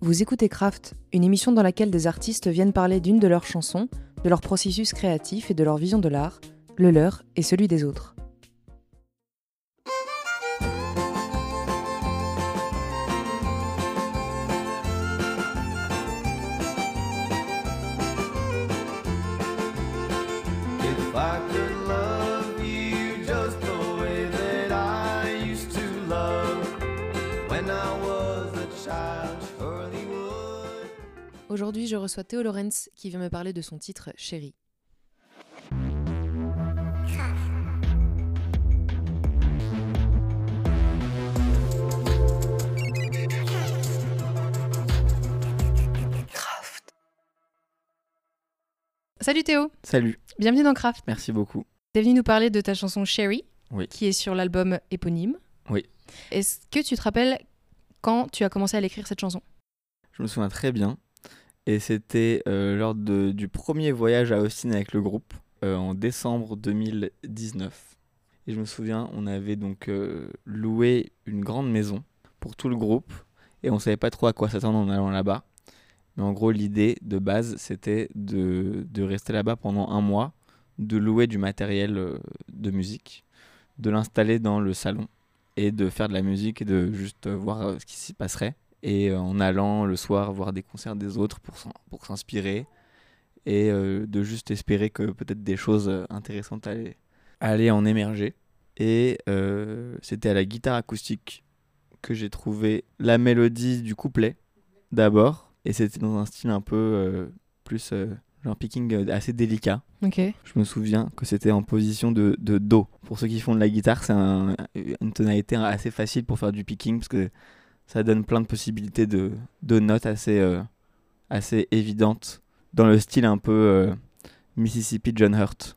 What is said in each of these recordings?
Vous écoutez Craft, une émission dans laquelle des artistes viennent parler d'une de leurs chansons, de leur processus créatif et de leur vision de l'art, le leur et celui des autres. Aujourd'hui, je reçois Théo Lorenz qui vient me parler de son titre Chérie. Salut Théo, Salut, bienvenue dans Craft. merci beaucoup. T'es venu nous parler de ta chanson Sherry, Oui. qui est sur l'album éponyme. Oui. Est-ce que tu te rappelles quand tu as commencé à l'écrire cette chanson? Je me souviens très bien. Et c'était euh, lors de- du premier voyage à Austin avec le groupe, euh, en décembre 2019. Et je me souviens, on avait donc euh, loué une grande maison pour tout le groupe. Et on savait pas trop à quoi s'attendre en allant là-bas. Mais en gros, l'idée de base, c'était de, de rester là-bas pendant un mois, de louer du matériel de musique, de l'installer dans le salon et de faire de la musique et de juste voir ce qui s'y passerait. Et euh, en allant le soir voir des concerts des autres pour s'inspirer et euh, de juste espérer que peut-être des choses euh, intéressantes allaient, allaient en émerger. Et euh, c'était à la guitare acoustique que j'ai trouvé la mélodie du couplet d'abord. Et c'était dans un style un peu euh, plus euh, genre picking assez délicat. Ok. Je me souviens que c'était en position de, de Do. Pour ceux qui font de la guitare, c'est un- une tonalité assez facile pour faire du picking parce que ça donne plein de possibilités de, de notes assez, euh, assez évidentes dans le style un peu euh, Mississippi John Hurt.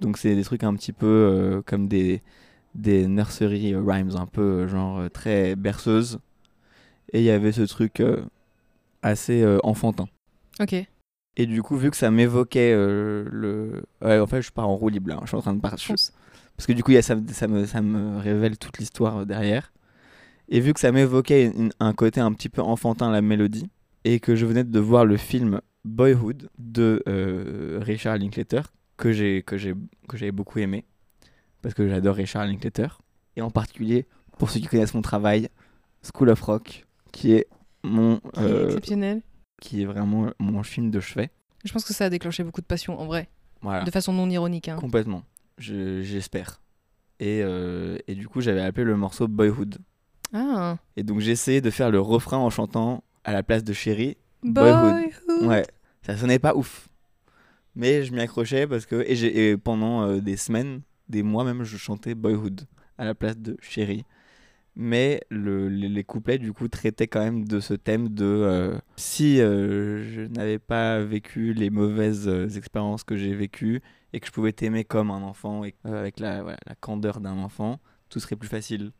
Donc c'est des trucs un petit peu euh, comme des, des nursery rhymes, un peu genre très berceuse. Et il y avait ce truc assez enfantin. Ok. Et du coup, vu que ça m'évoquait le. Ouais, en fait, je pars en roue libre là. hein. Je suis en train de partir. Parce que du coup, il y a, ça, me- ça, me, ça me révèle toute l'histoire derrière. Et vu que ça m'évoquait une- un côté un petit peu enfantin, la mélodie, et que je venais de voir le film Boyhood de euh, Richard Linklater, que j'ai que j'ai que j'avais beaucoup aimé, parce que j'adore Richard Linklater, et en particulier, pour ceux qui connaissent mon travail, School of Rock, qui est mon. euh, Exceptionnel. qui est vraiment mon film de chevet. Je pense que ça a déclenché beaucoup de passion en vrai, Voilà. de façon non ironique. hein. Complètement. Je- J'espère. Et, euh, et du coup, j'avais appelé le morceau Boyhood. Ah. Et donc, j'ai essayé de faire le refrain en chantant à la place de Chérie. Boyhood. Boyhood. Ouais, ça sonnait pas ouf. Mais je m'y accrochais parce que. Et, et pendant euh, des semaines, des mois même, je chantais Boyhood à la place de Chérie. Mais le- les, les couplets, du coup, traitaient quand même de ce thème de euh, si euh, je n'avais pas vécu les mauvaises expériences que j'ai vécues et que je pouvais t'aimer comme un enfant et avec la, voilà, la candeur d'un enfant, tout serait plus facile.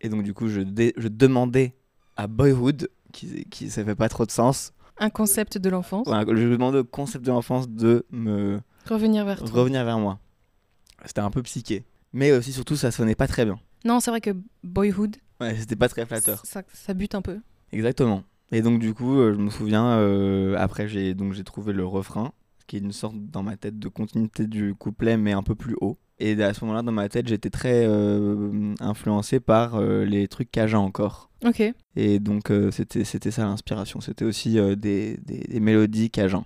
Et donc, du coup, je, demandais à Boyhood, qui, qui ça fait pas trop de sens, Un concept de l'enfance. je demande au concept de l'enfance de me Revenir vers toi. revenir vers moi. C'était un peu psyché. Mais aussi, surtout, ça sonnait pas très bien. Non, c'est vrai que Boyhood, Ouais, c'était pas très flatteur. ça, ça bute un peu. Exactement. Et donc, du coup, euh, je me souviens, euh, après, j'ai trouvé le refrain, qui est une sorte dans ma tête de continuité du couplet, mais un peu plus haut. Et à ce moment-là, dans ma tête, j'étais très euh, influencé par euh, les trucs Cajun encore. Ok. Et donc, euh, c'était c'était ça l'inspiration. C'était aussi euh, des, des, des mélodies Cajun.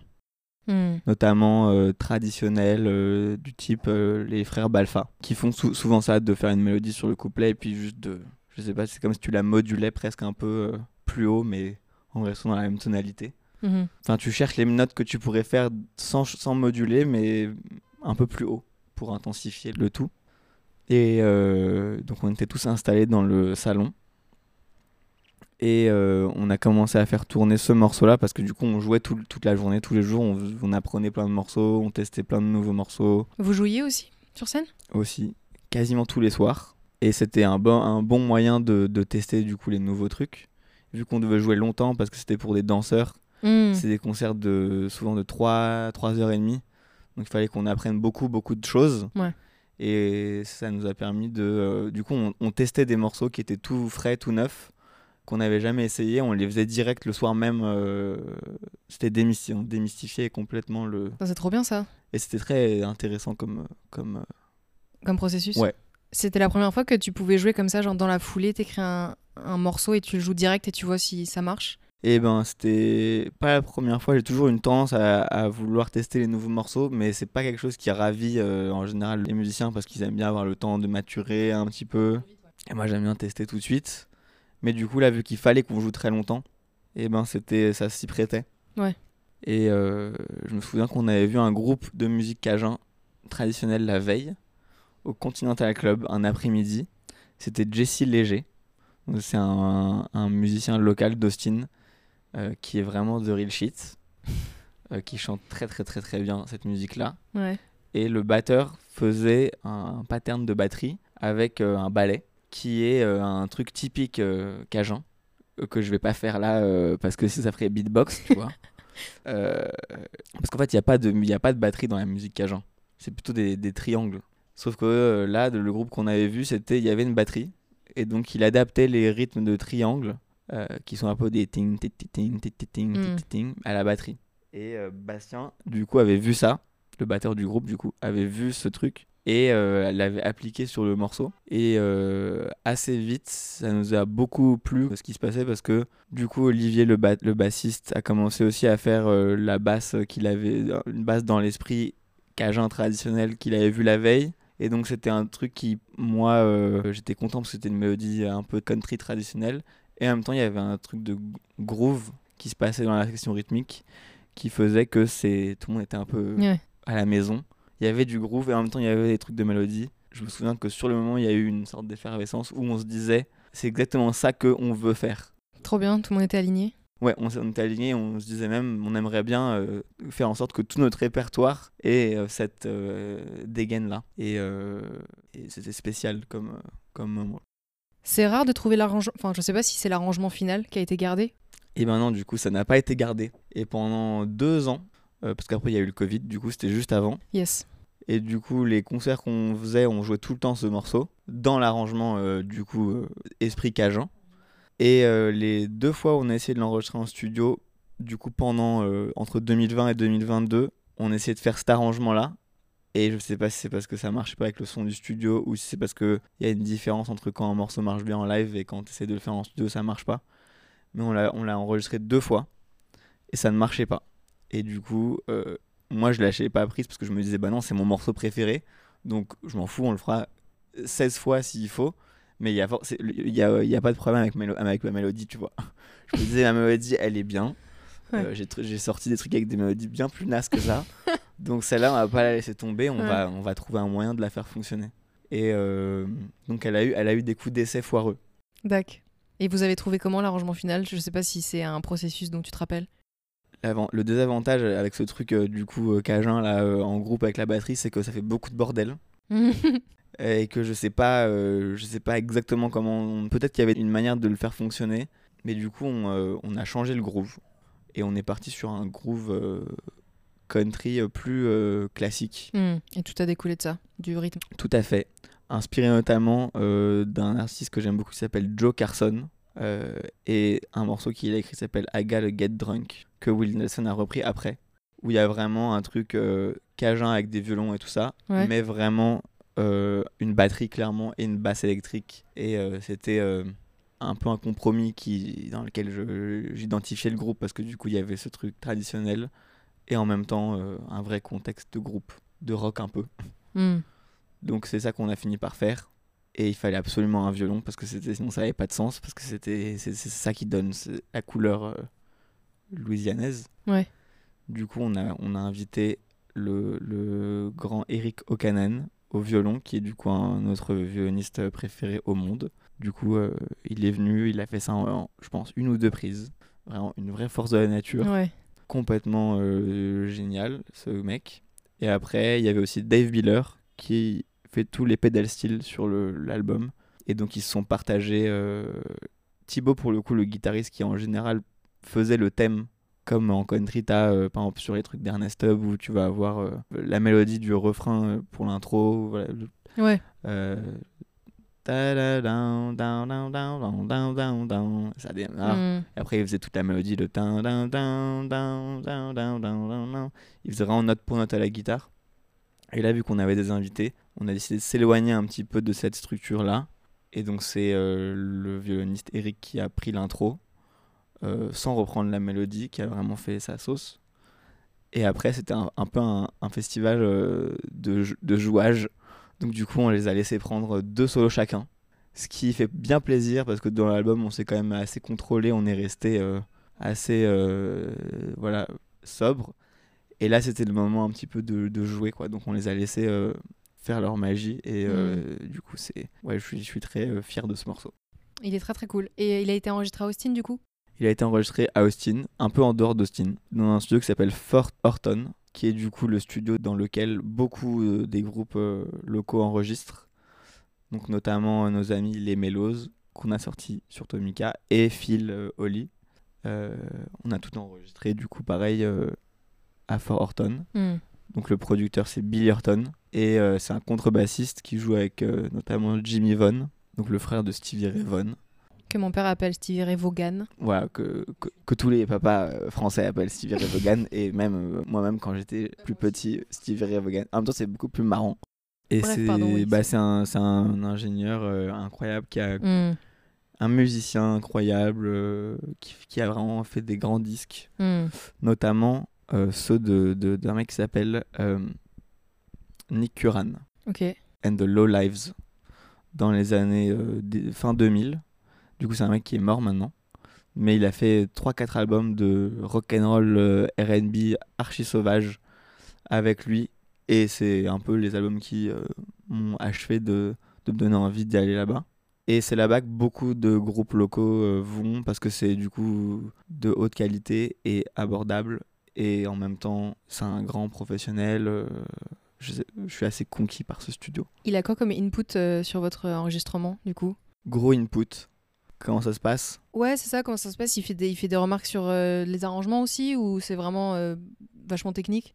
Hmm. notamment traditionnels euh, du type les frères Balfa qui font sou- souvent ça de faire une mélodie sur le couplet et puis juste de je sais pas c'est comme si tu la modulais presque un peu plus haut mais en restant dans la même tonalité Mhm. enfin tu cherches les notes que tu pourrais faire sans, sans moduler mais un peu plus haut pour intensifier le tout et euh, donc on était tous installés dans le salon et euh, on a commencé à faire tourner ce morceau-là parce que du coup on jouait tout- toute la journée, tous les jours, on, on apprenait plein de morceaux, on testait plein de nouveaux morceaux Vous jouiez aussi sur scène? Aussi, quasiment tous les soirs. Et c'était un bon, un bon moyen de, de tester du coup les nouveaux trucs. Vu qu'on devait jouer longtemps parce que c'était pour des danseurs, Hmm. c'est des concerts de souvent de 3, 3 heures et demie. Donc il fallait qu'on apprenne beaucoup, beaucoup de choses. Ouais. Et ça nous a permis de. euh, du coup, on, on testait des morceaux qui étaient tout frais, tout neufs, qu'on n'avait jamais essayé. On les faisait direct le soir même. euh, c'était démysti- on démystifiait complètement le. Ça, C'est trop bien ça, Et c'était très intéressant comme. comme euh, comme processus. Ouais. C'était la première fois que tu pouvais jouer comme ça, genre dans la foulée, t'écris un, un morceau et tu le joues direct et tu vois si ça marche. Et ben, c'était pas la première fois. J'ai toujours une tendance à, à vouloir tester les nouveaux morceaux, mais c'est pas quelque chose qui ravit euh, en général les musiciens parce qu'ils aiment bien avoir le temps de maturer un petit peu. Et moi, j'aime bien tester tout de suite. Mais du coup, là, vu qu'il fallait qu'on joue très longtemps, et ben, c'était, ça s'y prêtait. Ouais. Et euh, je me souviens qu'on avait vu un groupe de musique cajun traditionnel la veille au Continental Club un après-midi. C'était Jesse Léger. C'est un, un musicien local d'Austin euh, qui est vraiment de real shit, euh, qui chante très très très très bien cette musique-là. Ouais. Et le batteur faisait un pattern de batterie avec euh, un ballet, qui est un truc typique cajun, que je vais pas faire là parce que ça ferait beatbox, tu vois. Parce qu'en fait, il n'y a, pas de- y a pas de batterie dans la musique cajun. C'est plutôt des, des triangles. Sauf que là, le groupe qu'on avait vu, c'était il y avait une batterie. Et donc, il adaptait les rythmes de triangles, euh, qui sont un peu des ting, ting, ting, ting, ting, ting, Mm. ting, à la batterie. Et euh, Bastien, du coup, avait vu ça. Le batteur du groupe, du coup, avait vu ce truc. Et euh, l'avait appliqué sur le morceau. Et euh, assez vite, ça nous a beaucoup plu ce qui se passait parce que du coup, Olivier, le, ba- le bassiste, a commencé aussi à faire la basse qu'il avait, une basse dans l'esprit cajun traditionnel qu'il avait vu la veille. Et donc, c'était un truc qui, moi, euh, j'étais content parce que c'était une mélodie un peu country traditionnelle. Et en même temps, il y avait un truc de groove qui se passait dans la section rythmique qui faisait que c'est tout le monde était un peu Ouais. à la maison. Il y avait du groove et en même temps il y avait des trucs de mélodie. Je me souviens que sur le moment il y a eu une sorte d'effervescence où on se disait c'est exactement ça que on veut faire. Trop bien, tout le monde était aligné. Ouais, on, on était alignés, on se disait même on aimerait bien euh, faire en sorte que tout notre répertoire ait euh, cette euh, dégaine là. Et, et c'était spécial comme, comme moment. C'est rare de trouver l'arrangement. Enfin, je sais pas si c'est l'arrangement final qui a été gardé. Et maintenant du coup ça n'a pas été gardé. Et pendant deux ans, euh, parce qu'après il y a eu le Covid, du coup c'était juste avant. Yes. Et du coup, les concerts qu'on faisait, on jouait tout le temps ce morceau, dans l'arrangement euh, du coup euh, Esprit Cajun. Et les deux fois où on a essayé de l'enregistrer en studio, du coup pendant entre 2020 et 2022, on essayait de faire cet arrangement-là. Et je sais pas si c'est parce que ça marche pas avec le son du studio ou si c'est parce qu'il y a une différence entre quand un morceau marche bien en live et quand tu essaies de le faire en studio, ça marche pas. Mais on l'a l'a enregistré deux fois et ça ne marchait pas. Et du coup, euh, moi je lâchais pas prise parce que je me disais bah non c'est mon morceau préféré donc je m'en fous on le fera 16 fois s'il faut mais il y a, y y a pas de problème avec, avec ma mélodie tu vois je me disais la mélodie elle est bien Ouais. Euh, j'ai sorti des trucs avec des mélodies bien plus nasses que ça donc celle-là on va pas la laisser tomber on, Ouais. va, on va trouver un moyen de la faire fonctionner et euh, donc elle a, eu, elle a eu des coups d'essai foireux Dac. Et vous avez trouvé comment l'arrangement final? Je sais pas si c'est un processus dont tu te rappelles. Le désavantage avec ce truc euh, du coup cajun là en groupe avec la batterie c'est que ça fait beaucoup de bordel et que je sais pas euh, je sais pas exactement comment on- peut-être qu'il y avait une manière de le faire fonctionner mais du coup on, euh, on a changé le groove et on est parti sur un groove euh, country euh, plus euh, classique Hmm. Et tout a découlé de ça, du rythme. tout à fait inspiré notamment d'un artiste que j'aime beaucoup qui s'appelle Joe Carson euh, et un morceau qu'il a écrit s'appelle I Gotta Get Drunk que Will Nelson a repris après où il y a vraiment un truc euh, cajun avec des violons et tout ça Ouais. mais vraiment euh, une batterie clairement et une basse électrique et c'était un peu un compromis qui, dans lequel j'identifiais le groupe parce que du coup il y avait ce truc traditionnel et en même temps euh, un vrai contexte de groupe de rock un peu Hmm. donc c'est ça qu'on a fini par faire. Et il fallait absolument un violon parce que c'était sinon ça n'avait pas de sens parce que c'était c'est ça qui donne la couleur euh, louisianaise. Ouais. Du coup on a on a invité le, le grand Eric O'Canan au violon qui est du coup un notre violoniste préféré au monde. Du coup euh, il est venu, il a fait ça en, en, je pense une ou deux prises. Vraiment une vraie force de la nature Ouais. complètement euh, génial, ce mec. Et après, il y avait aussi Dave Biller qui fait tous les pedal steel sur l'album. Et donc, ils se sont partagés. Euh... Thibaut, pour le coup, le guitariste qui en général faisait le thème. Comme en country, t'as euh, par exemple sur les trucs d'Ernest Tubb où tu vas avoir euh, la mélodie du refrain euh, pour l'intro. Voilà, Ouais. Ça démarre. Mm. Et après, il faisait toute la mélodie de. Il faisait vraiment note pour note à la guitare. Et là, vu qu'on avait des invités, on a décidé de s'éloigner un petit peu de cette structure-là. Et donc, c'est euh, le violoniste Eric qui a pris l'intro, euh, sans reprendre la mélodie, qui a vraiment fait sa sauce. Et après, c'était un, un, peu un, un festival euh, de, de jouage donc, du coup, on les a laissés prendre deux solos chacun. Ce qui fait bien plaisir parce que dans l'album, on s'est quand même assez contrôlé. On est resté euh, assez euh, voilà, sobre. Et là, c'était le moment un petit peu de, de jouer. Quoi. Donc, on les a laissés euh, faire leur magie. Et euh, du coup, c'est ouais, je, suis, je suis très fier de ce morceau. Il est très très cool. Et il a été enregistré à Austin du coup? Il a été enregistré à Austin, un peu en dehors d'Austin, dans un studio qui s'appelle Fort Horton, qui est du coup le studio dans lequel beaucoup euh, des groupes euh, locaux enregistrent. Donc notamment euh, nos amis les Mellows, qu'on a sorti sur Tomica, et Phil Holly. Euh, on a tout enregistré du coup pareil euh, à Fort Horton. Mm. Donc le producteur c'est Billy Horton, et euh, c'est un contrebassiste qui joue avec notamment Jimmy Vaughan, donc le frère de Stevie Ray Vaughan. Que mon père appelle Stevie Ray Vaughan. voilà, que, que, que tous les papas euh, français appellent Stevie Ray Vaughan, et même euh, moi-même quand j'étais plus petit, Stevie Ray Vaughan. En même temps, c'est beaucoup plus marrant. Et c'est oui, bah, un, c'est un ingénieur euh, incroyable, qui a, Mm. un musicien incroyable, euh, qui, qui a vraiment fait des grands disques, Mm. notamment euh, ceux de- de- d'un mec qui s'appelle euh, Nick Curran Ok. and the Low Lives dans les années euh, fin 2000. Du coup, c'est un mec qui est mort maintenant. Mais il a fait 3-4 albums de rock'n'roll euh, RB archi sauvage avec lui. Et c'est un peu les albums qui euh, m'ont achevé de, de me donner envie d'y aller là-bas. Et c'est là-bas que beaucoup de groupes locaux euh, vont parce que c'est du coup de haute qualité et abordable. Et en même temps, c'est un grand professionnel. euh, je, sais- je suis assez conquis par ce studio. Il a quoi comme input sur votre enregistrement du coup? Gros input. Comment ça se passe? Ouais, c'est ça, comment ça se passe? Il fait, des, il fait des remarques sur euh, les arrangements aussi ou c'est vraiment euh, vachement technique?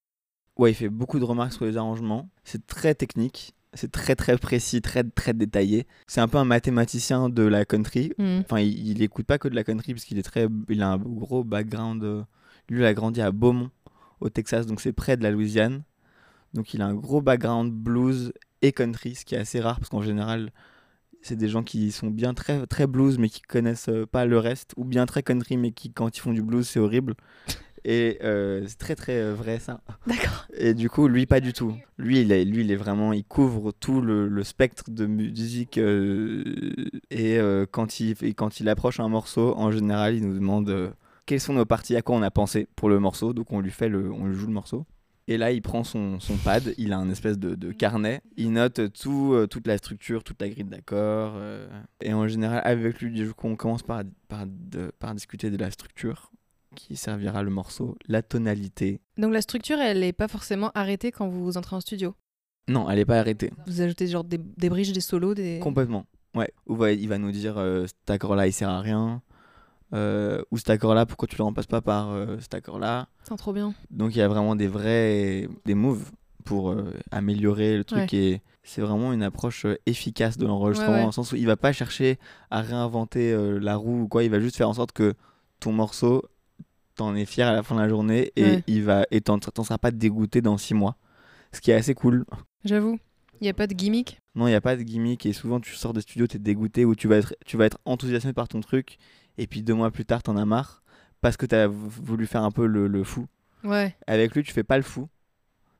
Ouais, il fait beaucoup de remarques sur les arrangements. C'est très technique. C'est très très précis, très très détaillé. C'est un peu un mathématicien de la country. Mm. Enfin, il, il écoute pas que de la country parce qu'il est très, il a un gros background. euh, Lui, il a grandi à Beaumont, au Texas, donc c'est près de la Louisiane. Donc il a un gros background blues et country, ce qui est assez rare parce qu'en général, c'est des gens qui sont bien très très blues mais qui connaissent euh, pas le reste, ou bien très country mais qui quand ils font du blues c'est horrible. Et euh, c'est très très euh, vrai ça. D'accord. Et du coup, lui, pas du tout. Lui, il est, lui, il est vraiment, il couvre tout le, le spectre de musique. euh, et euh, quand, il, et quand il approche un morceau, en général, il nous demande quelles sont nos parties, à quoi on a pensé pour le morceau. Donc, on lui fait le, on lui joue le morceau. Et là, il prend son, son pad, il a un espèce de, de carnet. Il note tout, euh, toute la structure, toute la grille d'accords. euh, et en général, avec lui, du coup, on commence par, par, de- par discuter de la structure qui servira le morceau, la tonalité, Donc la structure, elle est pas forcément arrêtée quand vous entrez en studio? Non, elle est pas arrêtée. Vous ajoutez genre des, des bridges, des solos, des. Complètement. Ouais. Ou ouais, il va nous dire euh, cet accord-là, il sert à rien. Euh, ou cet accord-là, pourquoi tu le remplaces pas par euh, cet accord-là? C'est trop bien. Donc il y a vraiment des vrais des moves pour euh, améliorer le truc et c'est vraiment une approche euh, efficace de l'enregistrement Ouais, ouais. dans le sens où il va pas chercher à réinventer euh, la roue ou quoi, il va juste faire en sorte que ton morceau t'en es fier à la fin de la journée et il va et t'en seras pas dégoûté dans six mois. Ce qui est assez cool. J'avoue. Il y a pas de gimmick? Non, il n'y a pas de gimmick et souvent tu sors des studios, tu es dégoûté ou tu vas, être, tu vas être enthousiasmé par ton truc et puis deux mois plus tard, t'en as marre parce que tu as voulu faire un peu le, le fou. Ouais. Avec lui, tu fais pas le fou.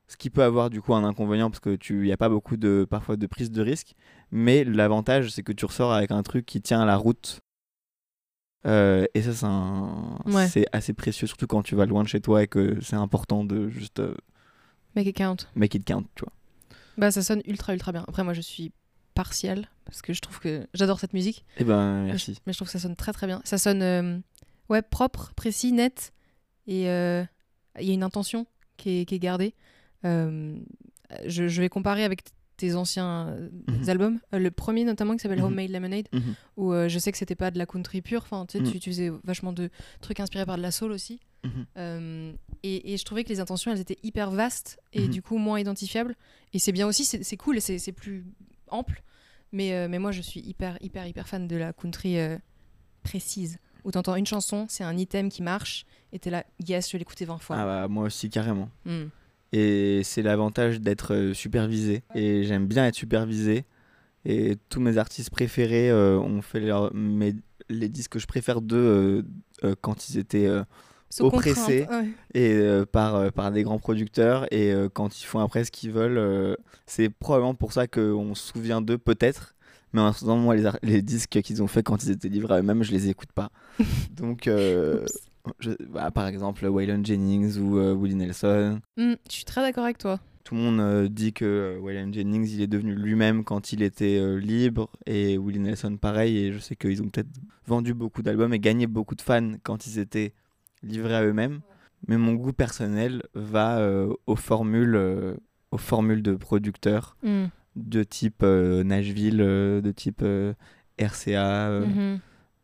Ce qui peut avoir du coup un inconvénient parce que tu y a pas beaucoup de parfois de prise de risque, mais l'avantage c'est que tu ressors avec un truc qui tient à la route. Euh, et ça c'est un- Ouais. c'est assez précieux surtout quand tu vas loin de chez toi et que c'est important de juste euh, Make it count. make it count, tu vois. Bah ça sonne ultra ultra bien. Après moi je suis partielle parce que je trouve que j'adore cette musique. Eh ben je- merci. Mais je trouve que ça sonne très très bien. Ça sonne euh, ouais propre, précis, net et euh, il y a une intention qui est, qui est gardée. Euh, je, je vais comparer avec tes anciens Mhm. albums. Le premier notamment qui s'appelle Mhm. Homemade Lemonade Mhm. où je sais que c'était pas de la country pure. Enfin tu sais tu, tu faisais vachement de trucs inspirés par de la soul aussi. Et, et je trouvais que les intentions, elles étaient hyper vastes et du coup moins identifiables. Et c'est bien aussi, c'est cool c'est plus ample. Mais, euh, mais moi, je suis hyper, hyper, hyper fan de la country euh, précise. Où t'entends une chanson, c'est un item qui marche, et t'es là, yes, je vais l'écouter 20 fois. Ah bah, moi aussi, carrément. Hmm. Et c'est l'avantage d'être euh, supervisé. Et j'aime bien être supervisé. Et tous mes artistes préférés euh, ont fait leur- mes- les disques que je préfère d'eux quand ils étaient Sous Oppressé. contrainte, ouais. et, euh, par, euh, par des grands producteurs. Et euh, quand ils font après ce qu'ils veulent, c'est probablement pour ça qu'on se souvient d'eux, peut-être. Mais en attendant, moi, les, les disques qu'ils ont fait quand ils étaient livrés à eux-mêmes, je les écoute pas. Donc, je- bah, par exemple, Waylon Jennings ou Willie Nelson. Hmm, je suis très d'accord avec toi. Tout le monde dit que Waylon Jennings, il est devenu lui-même quand il était libre, et Willie Nelson pareil, et je sais qu'ils ont peut-être vendu beaucoup d'albums et gagné beaucoup de fans quand ils étaient livrés à eux-mêmes. Mais mon goût personnel va euh, aux formules, euh, aux formules de producteurs Hmm. de type euh, Nashville, de type RCA, Mhm.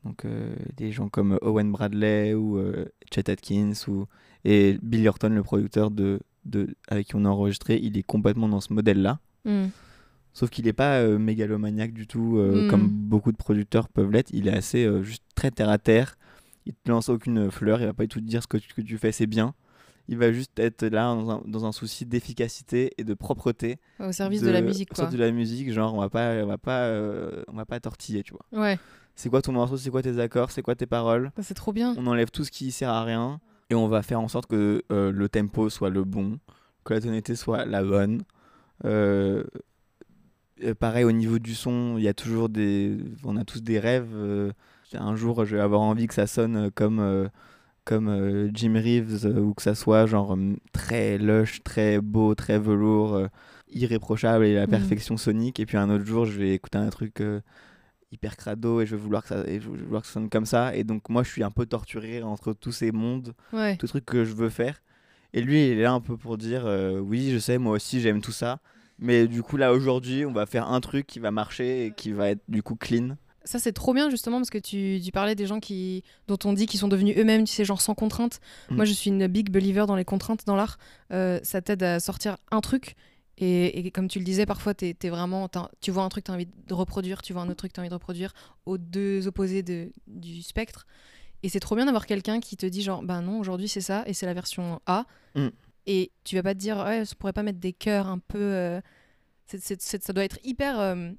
donc des gens comme Owen Bradley ou Chet Atkins ou et Bill Horton, le producteur de, de avec qui on a enregistré, il est complètement dans ce modèle-là. Hmm. Sauf qu'il n'est pas euh, mégalomaniaque du tout, euh, Mm. comme beaucoup de producteurs peuvent l'être. Il est assez euh, juste très terre à terre. Il te lance aucune fleur, il va pas du tout te dire ce que tu, que tu fais, c'est bien. Il va juste être là dans un, dans un souci d'efficacité et de propreté. Au service de, la musique, au quoi. service de la musique, genre on va pas, on va pas, euh, on va pas tortiller, tu vois. Ouais, C'est quoi ton morceau, c'est quoi tes accords, c'est quoi tes paroles? ça, c'est trop bien. On enlève tout ce qui sert à rien et on va faire en sorte que euh, le tempo soit le bon, que la tonalité soit la bonne. Euh, euh, pareil au niveau du son, il y a toujours des, on a tous des rêves. euh, un jour, je vais avoir envie que ça sonne euh, comme euh, comme euh, Jim Reeves euh, ou que ça soit genre hum, très lush, très beau, très velours, euh, irréprochable et la Mhm. perfection sonique. Et puis un autre jour, je vais écouter un truc hyper crado et je vais vouloir que ça, et je vais vouloir que ça sonne comme ça. Et donc moi, je suis un peu torturé entre tous ces mondes, Ouais. tous les trucs que je veux faire. Et lui, il est là un peu pour dire oui, je sais, moi aussi, j'aime tout ça. Mais du coup, là, aujourd'hui, on va faire un truc qui va marcher et qui va être du coup clean. Ça, c'est trop bien, justement, parce que tu, tu parlais des gens qui, dont on dit qu'ils sont devenus eux-mêmes, tu sais, genre sans contrainte. Mm. Moi, je suis une big believer dans les contraintes dans l'art. Euh, ça t'aide à sortir un truc. Et, et comme tu le disais, parfois, es vraiment, tu vois un truc, tu as envie de reproduire, tu vois un autre truc, tu as envie de reproduire, aux deux opposés de, du spectre. Et c'est trop bien d'avoir quelqu'un qui te dit, genre, ben non, aujourd'hui c'est ça, et c'est la version A. Mm. Et tu vas pas te dire, ouais, ça pourrait pas mettre des cœurs un peu. euh, ça doit être hyper euh,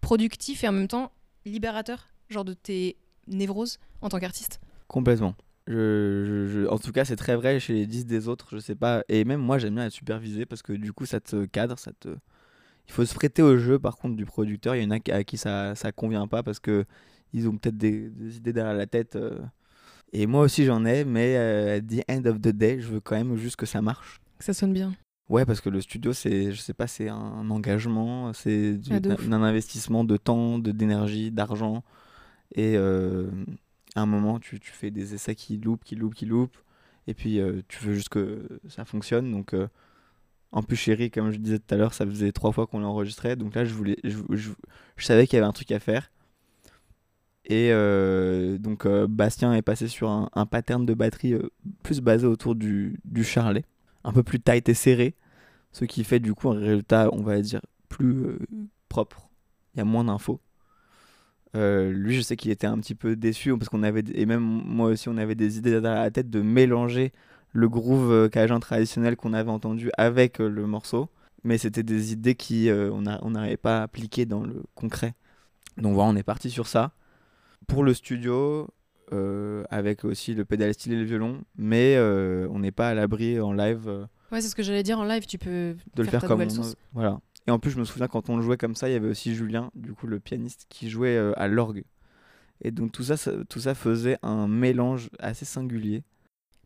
productif et en même temps libérateur, genre de tes névroses en tant qu'artiste? Complètement. Je, je- je- en tout cas, c'est très vrai chez les 10 des autres, je sais pas. Et même moi, j'aime bien être supervisé parce que du coup, ça te cadre, ça te. Il faut se prêter au jeu, par contre, du producteur. Il y en a qui- à qui ça, ça convient pas parce que ils ont peut-être des, des idées derrière la tête. euh. Et moi aussi, j'en ai, mais euh, at the end of the day, je veux quand même juste que ça marche. Que ça sonne bien. Ouais, parce que le studio, c'est, je sais pas, c'est un engagement, c'est Ah, un investissement de temps, de d'énergie, d'argent. Et euh, à un moment, tu, tu fais des essais qui loupent, qui loupent, qui loupent. Et puis, euh, tu veux juste que ça fonctionne. Donc, euh, en plus, chérie, comme je disais tout à l'heure, ça faisait trois fois qu'on l'enregistrait. Donc là, je, voulais, je, je- je savais qu'il y avait un truc à faire. Et euh, donc, Bastien est passé sur un, un pattern de batterie plus basé autour du, du charlet un peu plus tight et serré, ce qui fait du coup un résultat, on va dire, plus euh, propre. Il y a moins d'infos. Euh, lui, je sais qu'il était un petit peu déçu parce qu'on avait, et même moi aussi, on avait des idées dans la tête de mélanger le groove euh, cajun traditionnel qu'on avait entendu avec le morceau, mais c'était des idées qui on n'arrivait pas à appliquer dans le concret. Donc voilà, on est parti sur ça. Pour le studio, avec aussi le pédale style et le violon, mais euh, on n'est pas à l'abri en live euh, Ouais, c'est ce que j'allais dire en live, tu peux de le faire ta comme on sauce. voilà. Et en plus, je me souviens quand on le jouait comme ça, il y avait aussi Julien, du coup le pianiste, qui jouait euh, à l'orgue. Et donc tout ça, ça- tout ça faisait un mélange assez singulier.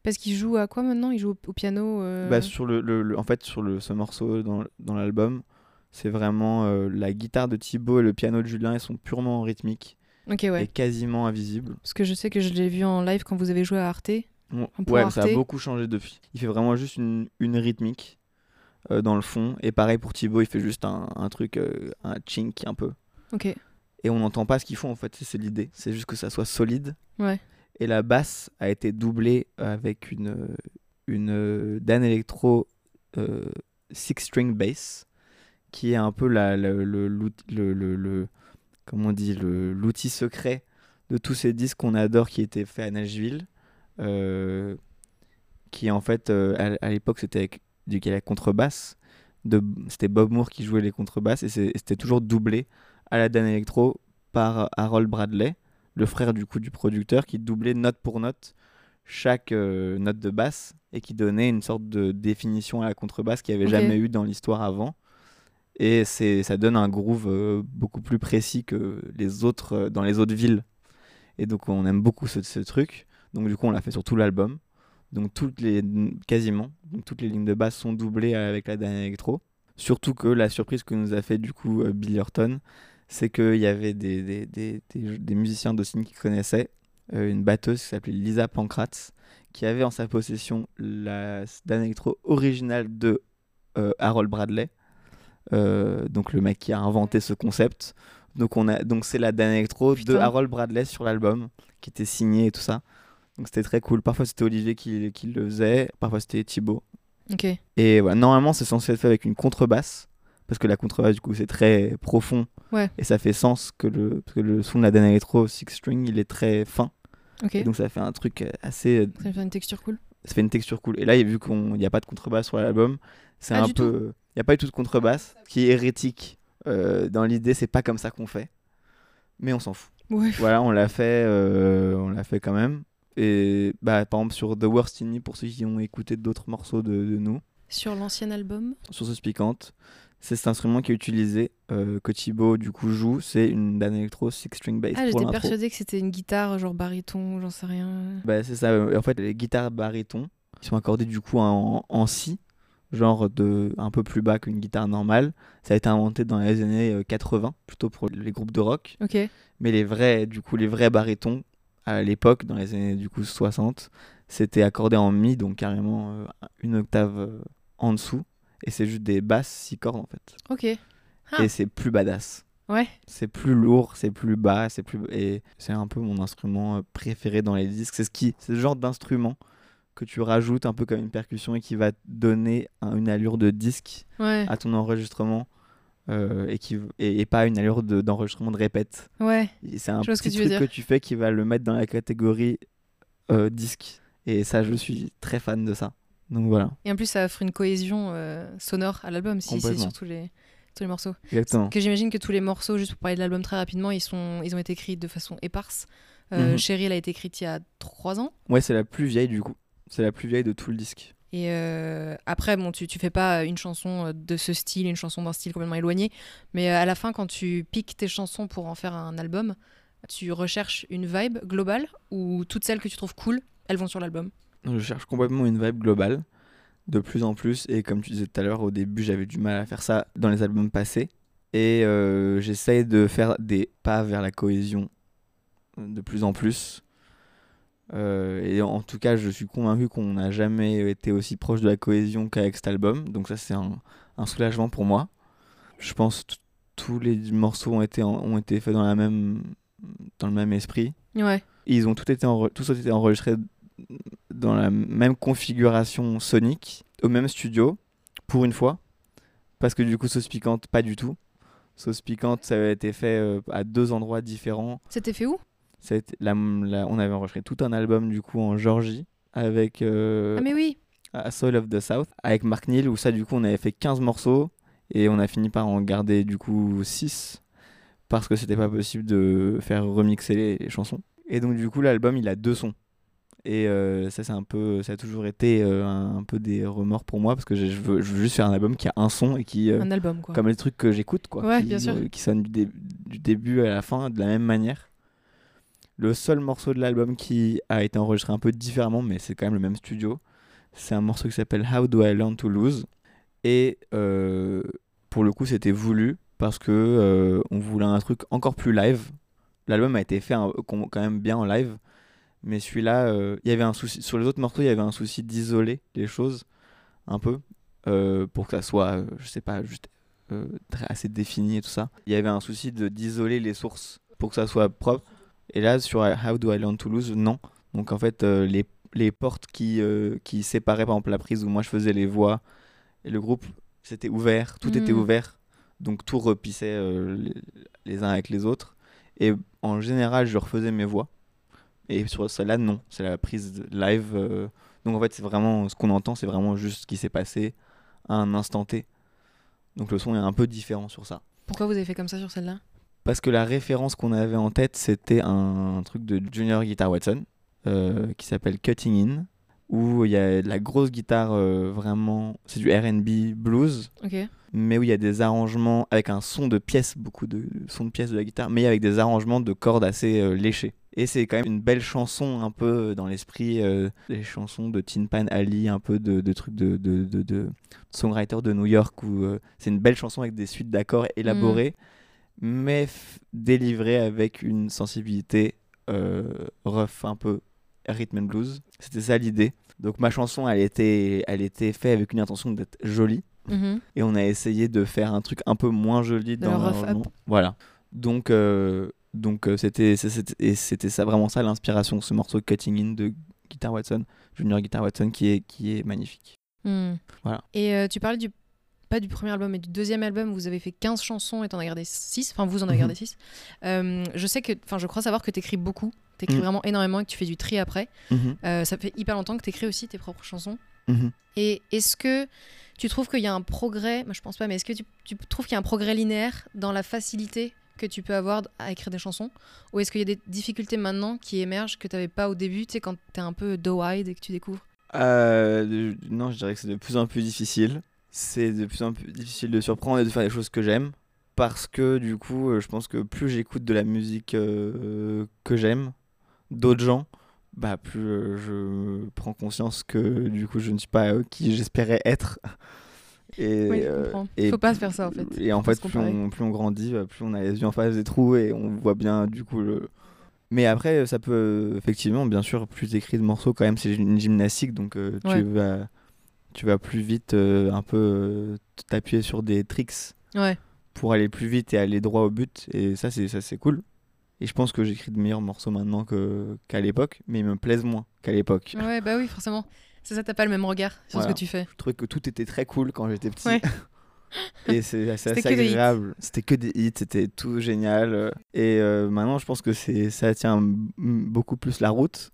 Parce qu'il joue à quoi maintenant? Il joue au, au piano euh, Bah, sur le, le- le- en fait, sur le, ce morceau dans, dans l'album, c'est vraiment euh, la guitare de Thibaut et le piano de Julien, ils sont purement rythmiques Ok, ouais. et quasiment invisibles. Parce que je sais que je l'ai vu en live quand vous avez joué à Arte. Pour ouais, ça a beaucoup changé depuis. Il fait vraiment juste une, une rythmique euh, dans le fond. Et pareil pour Thibaut, il fait juste un, un truc, euh, un chink un peu. Ok. Et on n'entend pas ce qu'ils font en fait, c'est- l'idée. C'est juste que ça soit solide. Ouais. Et la basse a été doublée avec une, une euh, Dan Electro euh, six string bass, qui est un peu la, le, le, le- comment on dit, l'outil secret de tous ces disques qu'on adore qui étaient faits à Nashville. euh, qui en fait, euh, à, à l'époque, c'était avec du la contrebasse. C'était Bob Moore qui jouait les contrebasses et c'était toujours doublé à la Dan Electro par Harold Bradley, le frère du coup du producteur, qui doublait note pour note chaque euh, note de basse et qui donnait une sorte de définition à la contrebasse qu'il n'y avait jamais eu dans l'histoire avant. Et c'est, ça donne un groove euh, beaucoup plus précis que les autres euh, dans les autres villes. Et donc on aime beaucoup ce, truc. Donc du coup on l'a fait sur tout l'album. Donc toutes les quasiment donc toutes les lignes de basse sont doublées avec la Dan Electro. Surtout que la surprise que nous a fait du coup euh, Bill Horton, c'est qu'il y avait des, des, des, des- musiciens d'Austin qui connaissaient euh, une batteuse qui s'appelait Lisa Pankratz, qui avait en sa possession la Dan Electro originale de euh, Harold Bradley, euh, donc le mec qui a inventé ce concept. Donc on a donc c'est la Dan Electro de. Harold Bradley sur l'album, qui était signé et tout ça. Donc c'était très cool. Parfois c'était Olivier qui, qui le faisait, parfois c'était Thibaut. Ok. Et voilà, normalement, c'est censé être fait avec une contrebasse. Parce que la contrebasse, du coup, c'est très profond. Ouais. Et ça fait sens que le, parce que le son de la Dan Electro Six String, il est très fin. Ok. Et donc, ça fait un truc euh, assez. euh, Ça fait une texture cool. Ça fait une texture cool. Et là, vu qu'il n'y a pas de contrebasse sur l'album, c'est Ah, un peu. N'y a pas du tout de contrebasse, qui est hérétique. Euh, dans l'idée, c'est pas comme ça qu'on fait. Mais on s'en fout. Ouais. Voilà, on l'a fait, euh, on l'a fait quand même. Et bah, par exemple, sur The Worst In Me, pour ceux qui ont écouté d'autres morceaux de, de nous, Sur l'ancien album. sur ce piquante. C'est cet instrument qui est utilisé, euh, que Thibaut du coup joue, c'est une Dan Electro Six String Bass Ah, j'étais l'intro. persuadée que c'était une guitare, genre baryton, j'en sais rien. Bah, c'est ça, en fait les guitares baryton, ils sont accordées du coup en, en si, genre de un peu plus bas qu'une guitare normale. Ça a été inventé dans les années euh, 80, plutôt pour les groupes de rock. Mais les vrais, du coup les vrais barytons, à l'époque, dans les années du coup 60, c'était accordé en mi, donc carrément euh, une octave euh, en dessous. Et c'est juste des basses six cordes en fait. Ok. Ah. et c'est plus badass. Ouais. C'est plus lourd, c'est plus bas, c'est plus et c'est un peu mon instrument euh, préféré dans les disques. C'est ce qui, c'est le genre d'instrument que tu rajoutes un peu comme une percussion et qui va donner un- une allure de disque Ouais. à ton enregistrement euh, et qui et, et pas une allure de- d'enregistrement de, répète. Ouais. C'est un que petit truc que tu fais qui va le mettre dans la catégorie euh, disque. Et ça, je suis très fan de ça. Donc voilà, Et en plus, ça offre une cohésion euh, sonore à l'album, si c'est sur tous les, tous les morceaux. exactement. Que j'imagine que tous les morceaux, juste pour parler de l'album très rapidement, ils, sont, ils ont été écrits de façon éparse. Euh, Mhm. Cheryl a été écrite il y a trois ans. Ouais, c'est la plus vieille du coup. C'est la plus vieille de tout le disque. Et euh, après, bon, tu, tu fais pas une chanson euh, de ce style, une chanson d'un style complètement éloigné. Mais euh, à la fin, quand tu piques tes chansons pour en faire un album, tu recherches une vibe globale ou toutes celles que tu trouves cool, elles vont sur l'album? Je cherche complètement une vibe globale, de plus en plus. Et comme tu disais tout à l'heure, au début, j'avais du mal à faire ça dans les albums passés. Et euh, j'essaye de faire des pas vers la cohésion de plus en plus. Euh, et en tout cas, je suis convaincu qu'on n'a jamais été aussi proche de la cohésion qu'avec cet album. Donc ça, c'est un, un soulagement pour moi. Je pense que tous les morceaux ont été, en- ont été faits dans, la même, dans le même esprit. Ouais. Ils ont tout été tous ont été enregistrés dans la même configuration sonique, au même studio, pour une fois. Parce que du coup, Sauce Piquante, pas du tout. Sauce Piquante, ça avait été fait euh, à deux endroits différents. C'était fait où? La- la- on avait enregistré tout un album du coup en Georgie avec euh, Ah mais oui A Soul of the South avec Mark Neal où ça du coup on avait fait 15 morceaux et on a fini par en garder du coup 6 parce que c'était pas possible de faire remixer les, les chansons. Et donc du coup l'album il a deux sons. Et euh, ça c'est un peu ça a toujours été euh, un, un peu des remords pour moi parce que je veux, je veux juste faire un album qui a un son et qui euh, Un album, quoi. comme les trucs que j'écoute quoi Ouais, qui, bien sûr. qui du, dé- du début à la fin de la même manière le seul morceau de l'album qui a été enregistré un peu différemment mais c'est quand même le même studio. C'est un morceau qui s'appelle How Do I Learn to Lose? Et euh, pour le coup c'était voulu parce que euh, on voulait un truc encore plus live. L'album a été fait quand même bien en live mais celui-là euh, il y avait un souci sur les autres morceaux il y avait un souci d'isoler les choses un peu pour que ça soit je sais pas juste assez défini et tout ça. Il y avait un souci de d'isoler les sources pour que ça soit propre et là sur How Do I Learn to Lose non donc en fait euh, les, les portes qui, euh, qui séparaient par exemple la prise où moi je faisais les voix et le groupe c'était ouvert tout était Mhm. ouvert donc tout repissait euh, les, les uns avec les autres Et en général, je refaisais mes voix. Et sur celle-là, non. C'est la prise live. Donc en fait, c'est vraiment ce qu'on entend, c'est vraiment juste ce qui s'est passé à un instant T. Donc le son est un peu différent sur ça. Pourquoi vous avez fait comme ça sur celle-là? Parce que la référence qu'on avait en tête, c'était un, truc de Junior Guitar Watson euh, qui s'appelle Cutting In, où il y a de la grosse guitare euh, vraiment. C'est du RB blues, mais où il y a des arrangements avec un son de pièces, beaucoup de son de pièces de la guitare, mais avec des arrangements de cordes assez euh, léchés. Et c'est quand même une belle chanson, un peu dans l'esprit des chansons de Tin Pan Alley, un peu de, de trucs de, de, de, de songwriter de New York, où c'est une belle chanson avec des suites d'accords élaborées, mais délivrée avec une sensibilité euh, rough, un peu rhythm and blues. C'était ça l'idée. Donc ma chanson, elle était, elle était faite avec une intention d'être jolie Mhm. et on a essayé de faire un truc un peu moins joli dans le rough l'arrangement. Voilà. Donc euh, donc euh, c'était c'était ça vraiment ça l'inspiration ce morceau Cutting In de Guitar Watson, Junior Guitar Watson qui est qui est magnifique. Hmm. Voilà. Et euh, tu parlais du pas du premier album mais du deuxième album vous avez fait 15 chansons et t'en as gardé 6 enfin vous en avez Mhm. gardé 6 je sais que enfin je crois savoir que t'écris beaucoup. T'écris Mhm. vraiment énormément et que tu fais du tri après. Mhm, Euh, ça fait hyper longtemps que t'écris aussi tes propres chansons. Et est-ce que tu trouves qu'il y a un progrès moi je pense pas mais est-ce que tu, tu trouves qu'il y a un progrès linéaire dans la facilité que tu peux avoir à écrire des chansons? Ou est-ce qu'il y a des difficultés maintenant qui émergent que t'avais pas au début tu sais quand t'es un peu doe-eyed et que tu découvres? Euh, non, je dirais que c'est de plus en plus difficile. C'est de plus en plus difficile de surprendre et de faire des choses que j'aime. Parce que du coup, euh, je pense que plus j'écoute de la musique euh, que j'aime, d'autres gens, bah plus euh, je prends conscience que du coup je ne suis pas qui j'espérais être. Et, oui je comprends et faut pas se faire ça en fait et en fait, plus on, plus on grandit, bah, plus on a les yeux en face des trous et on voit bien du coup le. Mais après, ça peut effectivement, bien sûr, plus t'écris de morceaux quand même, c'est une gymnastique, donc euh, Ouais. tu vas, tu vas plus vite, euh, un peu euh, t'appuyer sur des tricks ouais pour aller plus vite et aller droit au but. Et ça, c'est ça, c'est cool. Et je pense que j'écris de meilleurs morceaux maintenant que qu'à l'époque, mais ils me plaisent moins qu'à l'époque. Ouais, bah oui, forcément. C'est ça, t'as pas le même regard sur Voilà. ce que tu fais. Je trouvais que tout était très cool quand j'étais petit. Ouais. et c'est assez agréable. C'était que des hits, c'était tout génial. Et euh, maintenant, je pense que c'est ça tient beaucoup plus la route.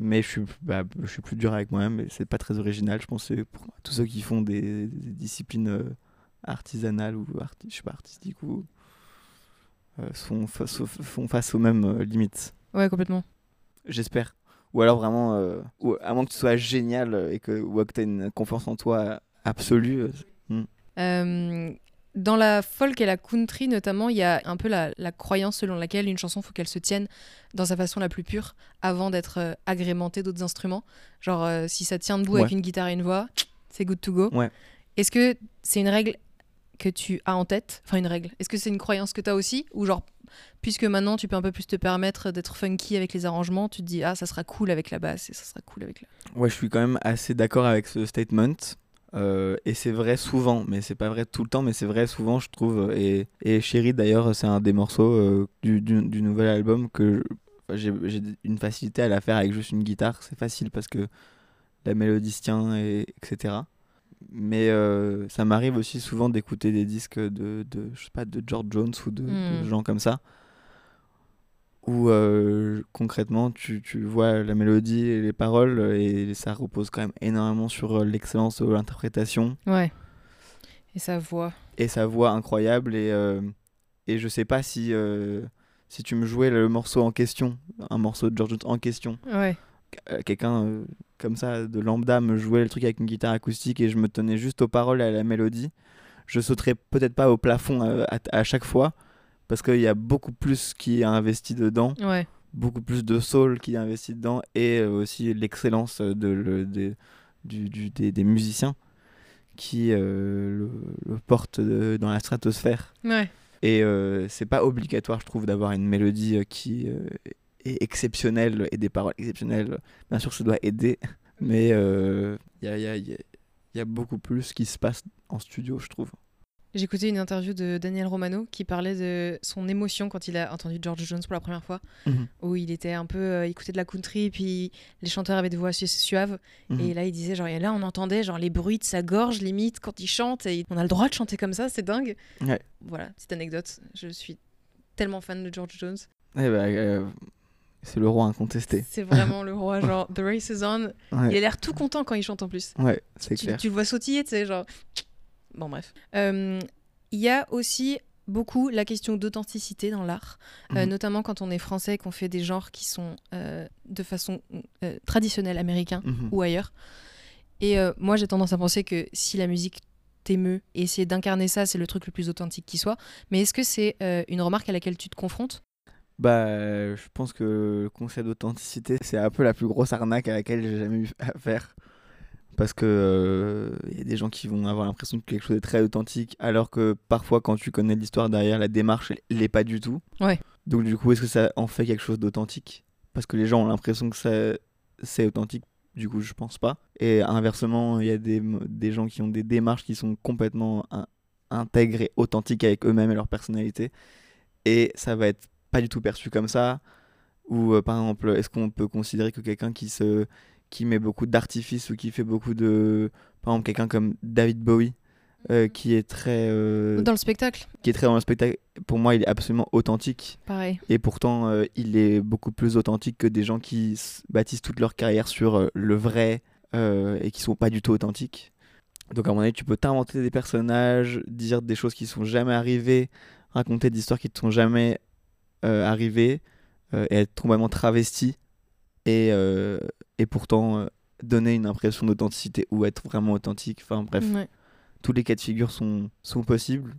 Mais je suis, bah, je suis plus dur avec moi-même et c'est pas très original. Je pense pour tous ceux qui font des, des disciplines euh, artisanales ou arti- je sais pas, artistiques ou euh, sont face, font face aux mêmes euh, limites. Ouais, complètement. J'espère. Ou alors vraiment, euh, ou, à moins que tu sois génial et que, ou que tu aies une confiance en toi absolue. euh, dans la folk et la country, notamment, il y a un peu la, la croyance selon laquelle une chanson, faut qu'elle se tienne dans sa façon la plus pure avant d'être euh, agrémentée d'autres instruments. Genre, euh, si ça tient debout avec une guitare et une voix, c'est good to go. Ouais. Est-ce que c'est une règle que tu as en tête? Enfin, une règle. Est-ce que c'est une croyance que tu as aussi? Ou genre, puisque maintenant tu peux un peu plus te permettre d'être funky avec les arrangements, tu te dis, ah, ça sera cool avec la basse et ça sera cool avec la. Ouais, je suis quand même assez d'accord avec ce statement. Euh, et c'est vrai souvent, mais c'est pas vrai tout le temps, mais c'est vrai souvent, je trouve. Et, et Chérie, d'ailleurs, c'est un des morceaux euh, du, du, du nouvel album que j'ai une facilité à la faire avec juste une guitare. C'est facile parce que la mélodie se tient, et, etc. Mais euh, ça m'arrive aussi souvent d'écouter des disques de, de, je sais pas, de George Jones ou de, de Hmm. gens comme ça. Où euh, concrètement tu, tu vois la mélodie et les paroles et ça repose quand même énormément sur euh, l'excellence de l'interprétation Ouais. Et sa voix. et sa voix incroyable et, euh, et je sais pas si, euh, si tu me jouais le morceau en question, un morceau de George Jones en question, Ouais. quelqu'un comme ça de lambda me jouait le truc avec une guitare acoustique et je me tenais juste aux paroles et à la mélodie, je sauterais peut-être pas au plafond à, à chaque fois parce qu'il y a beaucoup plus qui est investi dedans Ouais. beaucoup plus de soul qui est investi dedans et euh, aussi l'excellence de, le- des- du- du- des, des musiciens qui euh, le, le portent dans la stratosphère. Ouais. Et euh, c'est pas obligatoire, je trouve, d'avoir une mélodie qui est exceptionnelle et des paroles exceptionnelles. Bien sûr, ça doit aider, mais il y, a, il y a- il y a- il y a beaucoup plus qui se passe en studio, je trouve. Écouté une interview de Daniel Romano qui parlait de son émotion quand il a entendu George Jones pour la première fois, Mhm. où il était un peu euh, écouté de la country, puis les chanteurs avaient des voix su- suaves, Mhm. et là il disait genre et là on entendait genre les bruits de sa gorge limite quand il chante, et on a le droit de chanter comme ça, c'est dingue. Ouais. Voilà, petite anecdote. Je suis tellement fan de George Jones. Eh ben, euh, c'est le roi incontesté. C'est vraiment le roi, genre The Race is On. Il a l'air tout content quand il chante en plus. ouais c'est tu, clair. tu le vois sautiller, tu sais, genre. Bon, bref. Euh, Il y a aussi beaucoup la question d'authenticité dans l'art, euh, Mhm. notamment quand on est français et qu'on fait des genres qui sont euh, de façon euh, traditionnelle américain Mhm. ou ailleurs. Et euh, moi, j'ai tendance à penser que si la musique t'émeut et essayer d'incarner ça, c'est le truc le plus authentique qui soit. Mais est-ce que c'est euh, une remarque à laquelle tu te confrontes? Bah, je pense que le concept d'authenticité, c'est un peu la plus grosse arnaque à laquelle j'ai jamais eu affaire. Parce que il y a des gens qui vont avoir l'impression que quelque chose est très authentique, alors que parfois, quand tu connais l'histoire derrière, la démarche, elle l'est pas du tout. Ouais. Donc, du coup, est-ce que ça en fait quelque chose d'authentique? Parce que les gens ont l'impression que ça- c'est authentique, du coup, je pense pas. Et inversement, il y a des, des gens qui ont des démarches qui sont complètement in- intègres et authentiques avec eux-mêmes et leur personnalité. Et ça va être pas du tout perçu comme ça. Ou euh, par exemple, est-ce qu'on peut considérer que quelqu'un qui se qui met beaucoup d'artifice ou qui fait beaucoup de par exemple quelqu'un comme David Bowie euh, qui est très euh, Dans le spectacle, qui est très dans le spectacle. Pour moi il est absolument authentique. Pareil. et pourtant euh, il est beaucoup plus authentique que des gens qui bâtissent toute leur carrière sur le vrai et qui sont pas du tout authentiques. Donc à mon avis tu peux t'inventer des personnages dire des choses qui sont jamais arrivées raconter des histoires qui te sont jamais arrivées et être complètement travesti. Et, euh, et pourtant euh, donner une impression d'authenticité ou être vraiment authentique enfin bref Ouais. tous les cas de figure sont, sont possibles.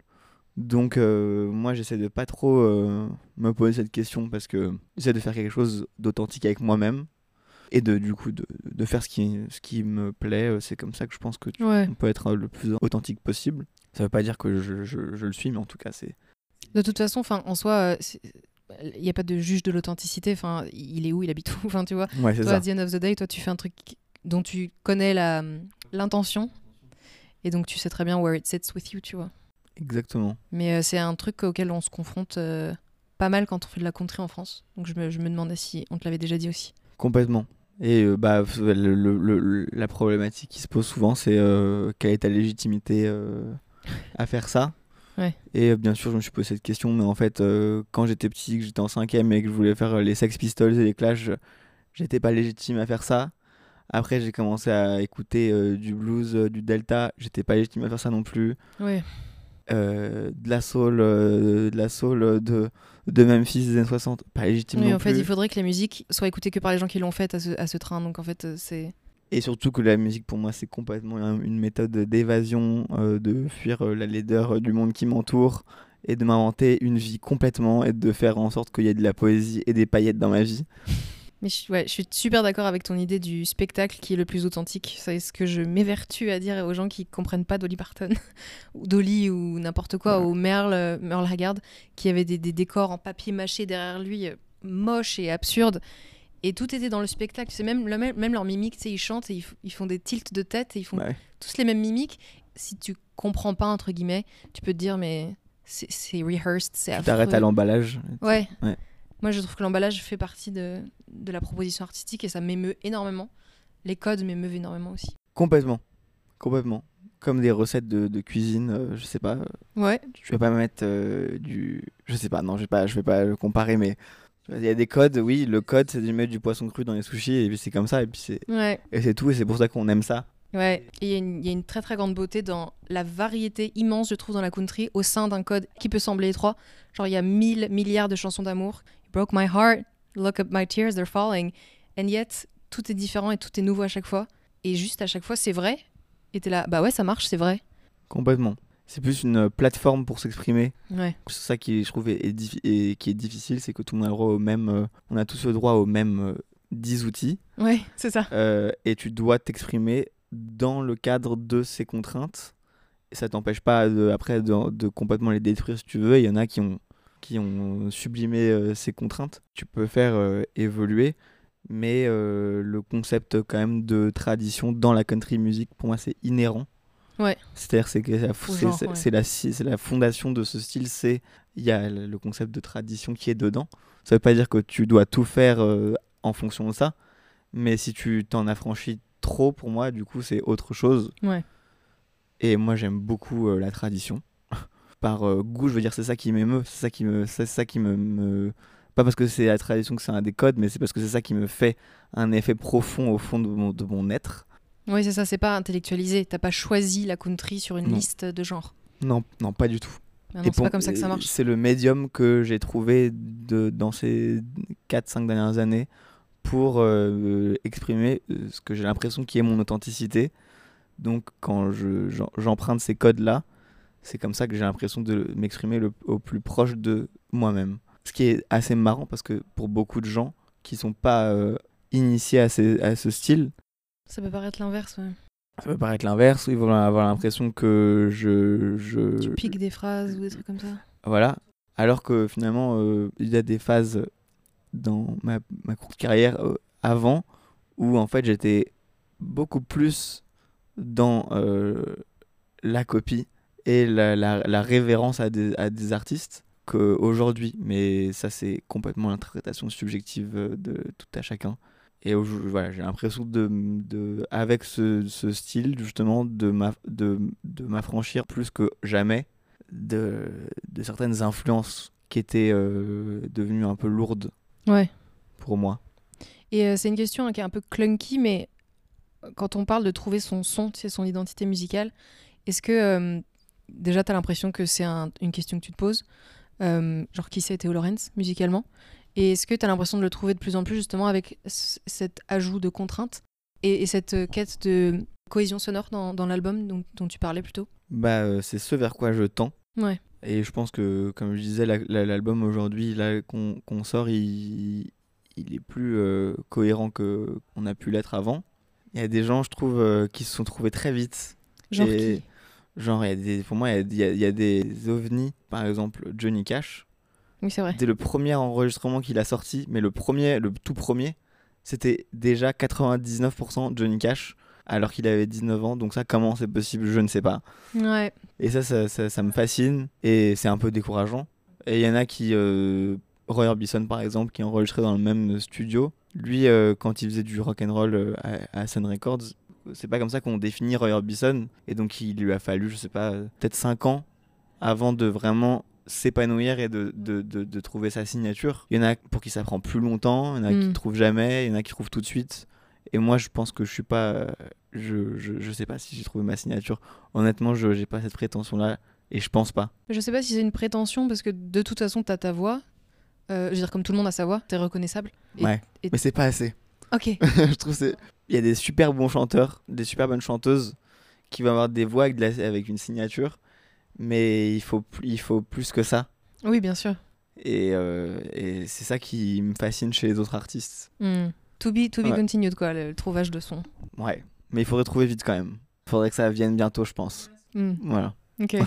Donc euh, moi j'essaie de pas trop euh, me poser cette question parce que j'essaie de faire quelque chose d'authentique avec moi-même et de du coup de, de faire ce qui, ce qui me plaît. C'est comme ça que je pense que tu, Ouais. on peut être le plus authentique possible. Ça veut pas dire que je, je- je le suis, mais en tout cas c'est... De toute façon, en soi, il n'y a pas de juge de l'authenticité. Enfin, il est où, il habite où. Enfin, tu vois. Ouais Toi, ça. at the end of the day, toi, tu fais un truc dont tu connais la l'intention, et donc tu sais très bien where it sits with you, tu vois. Exactement. Mais euh, c'est un truc auquel on se confronte euh, pas mal quand on fait de la country en France. Donc je me, je me demandais si on te l'avait déjà dit aussi. Complètement. Et euh, bah, le- le- le- la problématique qui se pose souvent, c'est quelle est ta légitimité à faire ça? Ouais. Et euh, bien sûr, je me suis posé cette question, mais en fait, euh, quand j'étais petit, que j'étais en cinquième et que je voulais faire euh, les Sex Pistols et les Clash, j'étais pas légitime à faire ça. Après, j'ai commencé à écouter euh, du blues, euh, du Delta, j'étais pas légitime à faire ça non plus. Ouais. De la soul, de la soul de, de Memphis des années 60, pas légitime Oui, non en fait, plus. il faudrait que la musique soit écoutée que par les gens qui l'ont faite à ce, à ce train. Donc en fait, c'est. Et surtout que la musique, pour moi, c'est complètement un- une méthode d'évasion, euh, de fuir euh, la laideur euh, du monde qui m'entoure et de m'inventer une vie complètement et de faire en sorte qu'il y ait de la poésie et des paillettes dans ma vie. Mais je, ouais, je suis super d'accord avec ton idée du spectacle qui est le plus authentique. C'est ce que je m'évertue à dire aux gens qui comprennent pas Dolly Parton, ou Dolly ou n'importe quoi, Ouais. ou Merle, Merle Haggard, qui avait des, des décors en papier mâché derrière lui, moches et absurdes. Et tout était dans le spectacle. C'est même, même, même leur mimique, tu sais, ils chantent et ils, font des tilts de tête et ils font Ouais. tous les mêmes mimiques. Si tu comprends pas, entre guillemets, tu peux te dire, mais c'est rehearsed, c'est Tu t'arrêtes à l'emballage. Ouais. Ouais. Moi, je trouve que l'emballage fait partie de, de la proposition artistique et ça m'émeut énormément. Les codes m'émeuvent énormément aussi. Complètement. Complètement. Comme des recettes de, de cuisine, euh, je sais pas. Ouais. Je vais pas mettre euh, du. Je sais pas, non, je vais pas, je vais pas le comparer, mais. Il y a des codes, oui, le code c'est de mettre du poisson cru dans les sushis et puis c'est comme ça et puis c'est Ouais. et c'est tout et c'est pour ça qu'on aime ça. Ouais. Il y, a une- il y a une très très grande beauté dans la variété immense, je trouve, dans la country au sein d'un code qui peut sembler étroit. Genre, il y a mille milliards de chansons d'amour. Broke my heart, look up my tears, they're falling. And yet, tout est différent et tout est nouveau à chaque fois. Et juste à chaque fois, c'est vrai. Et t'es là, bah ouais, ça marche, c'est vrai. Complètement. C'est plus une euh, plateforme pour s'exprimer. Ouais. C'est ça qui, je trouve, est, qui est difficile, c'est que tout le monde a le droit au même. euh, on a tous le droit aux mêmes euh, 10 outils. Ouais, c'est ça. euh, et tu dois t'exprimer dans le cadre de ces contraintes. Et ça t'empêche pas de, après de, de complètement les détruire si tu veux. Il y en a qui ont, qui ont sublimé ces contraintes. Tu peux faire évoluer. Mais le concept quand même de tradition dans la country music, pour moi, c'est inhérent. Ouais. C'est-à-dire c'est que la- c'est la, c'est la fondation de ce style, c'est il y a le le concept de tradition qui est dedans. Ça veut pas dire que tu dois tout faire euh, en fonction de ça, mais si tu t'en affranchis trop, pour moi, du coup, c'est autre chose. Ouais. Et moi, j'aime beaucoup euh, la tradition. Par euh, goût, je veux dire, c'est ça qui m'émeut, c'est ça qui me, c'est ça qui me, me- Pas parce que c'est la tradition que c'est un des codes, mais c'est parce que c'est ça qui me fait un effet profond au fond de mon, de mon être. Oui, c'est ça, c'est pas intellectualisé. T'as pas choisi la country sur une Non. liste de genres. Non, non, pas du tout. Ah c'est pas comme ça que ça marche. C'est le médium que j'ai trouvé de, dans ces 4-5 dernières années pour euh, exprimer euh, ce que j'ai l'impression qui est mon authenticité. Donc quand je- j'emprunte ces codes-là, c'est comme ça que j'ai l'impression de m'exprimer le- au plus proche de moi-même. Ce qui est assez marrant parce que pour beaucoup de gens qui sont pas euh, initiés à, ces- à ce style, Ça peut paraître l'inverse, ouais. ça peut paraître l'inverse, ils vont avoir l'impression que je... je... Tu piques des phrases ou des trucs comme ça. Voilà. Alors que finalement, euh, il y a des phases dans ma, ma courte carrière euh, avant où en fait j'étais beaucoup plus dans euh, la copie et la, la- la révérence à des, à des artistes qu'aujourd'hui. Mais ça, c'est complètement l'interprétation subjective de tout à chacun. Et voilà, j'ai l'impression de, de, avec ce, ce style, justement, de ma- de, de m'affranchir plus que jamais de, de certaines influences qui étaient euh, devenues un peu lourdes Ouais. pour moi. Et euh, c'est une question hein, qui est un peu clunky, mais quand on parle de trouver son son, tu sais, son identité musicale, est-ce que euh, déjà tu as l'impression que c'est un- une question que tu te poses Genre, qui c'est Théo Lorenz musicalement? Et est-ce que tu as l'impression de le trouver de plus en plus justement avec cet ajout de contraintes et, et cette euh, quête de cohésion sonore dans, dans l'album dont, dont tu parlais plus tôt? Bah, euh, c'est ce vers quoi je tends. Ouais. Et je pense que, comme je disais, la- la- l'album aujourd'hui là, qu'on sort, il, il est plus euh, cohérent qu'on a pu l'être avant. Il y a des gens, je trouve, euh, qui se sont trouvés très vite. Genre Et- qui? Genre, il y a des, pour moi, il y a- il y, a, il y a des ovnis, par exemple Johnny Cash. Oui, c'est vrai. Dès le premier enregistrement qu'il a sorti, mais le premier, le tout premier, c'était déjà 99% Johnny Cash, alors qu'il avait 19 ans. Donc ça, comment c'est possible Je ne sais pas. Ouais. Et ça, ça, ça, ça me fascine et c'est un peu décourageant. Et il y en a qui, euh, Roy Orbison par exemple, qui enregistrait dans le même studio. Lui, euh, quand il faisait du rock and roll euh, à, à Sun Records, c'est pas comme ça qu'on définit Roy Orbison. Et donc il lui a fallu, je sais pas, peut-être 5 ans avant de vraiment s'épanouir et de, de, de, de trouver sa signature. Il y en a pour qui ça prend plus longtemps, il y en a qui Mm. trouvent jamais, il y en a qui trouvent tout de suite. Et moi, je pense que je suis pas. Je, je, je sais pas si j'ai trouvé ma signature. Honnêtement, je j'ai pas cette prétention-là et je pense pas. Je sais pas si c'est une prétention parce que de toute façon, t'as ta voix. Euh, je veux dire, comme tout le monde a sa voix, t'es reconnaissable. Et- ouais. et- Mais c'est pas assez. Ok. je trouve c'est. Il y a des super bons chanteurs, des super bonnes chanteuses qui vont avoir des voix avec, de la- avec une signature, mais il faut, il faut plus que ça. Oui, bien sûr. Et, euh, et c'est ça qui me fascine chez les autres artistes. Hmm. To be, to be Ouais. continued, quoi, le, le trouvage de son. Ouais. Mais il faudrait trouver vite quand même. Il faudrait que ça vienne bientôt, je pense. Hmm. Voilà. Ok.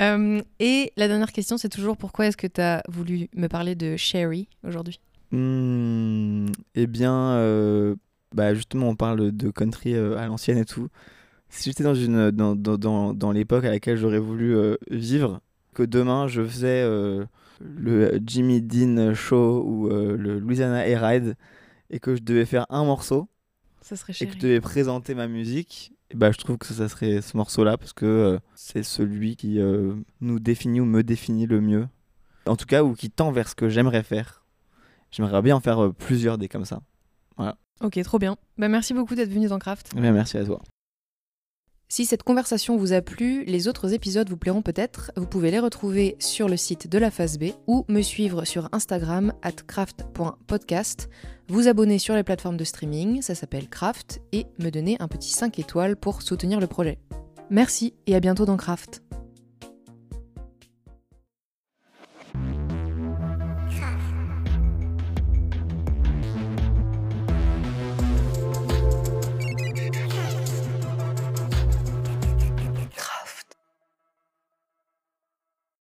Euh, et la dernière question, c'est toujours pourquoi est-ce que tu as voulu me parler de Sherry aujourd'hui? Hmm, eh bien, euh, bah justement, on parle de country à l'ancienne et tout. Si j'étais dans, une, dans, dans, dans, dans l'époque à laquelle j'aurais voulu euh, vivre, que demain je faisais euh, le Jimmy Dean Show ou euh, le Louisiana Air Ride et que je devais faire un morceau Ça serait et que je devais présenter ma musique, bah, je trouve que ça serait ce morceau-là parce que c'est celui qui nous définit ou me définit le mieux. En tout cas, ou qui tend vers ce que j'aimerais faire. J'aimerais bien en faire plusieurs des comme ça. Ok, trop bien. Bah, merci beaucoup d'être venu dans Craft. Eh merci à toi. Si cette conversation vous a plu, les autres épisodes vous plairont peut-être. Vous pouvez les retrouver sur le site de la phase B ou me suivre sur Instagram at craft.podcast. Vous abonner sur les plateformes de streaming, ça s'appelle Craft, et me donner un petit 5 étoiles pour soutenir le projet. Merci et à bientôt dans Craft.